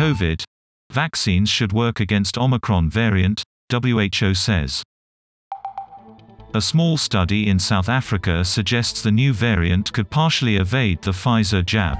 COVID. Vaccines should work against Omicron variant, WHO says. A small study in South Africa suggests the new variant could partially evade the Pfizer jab.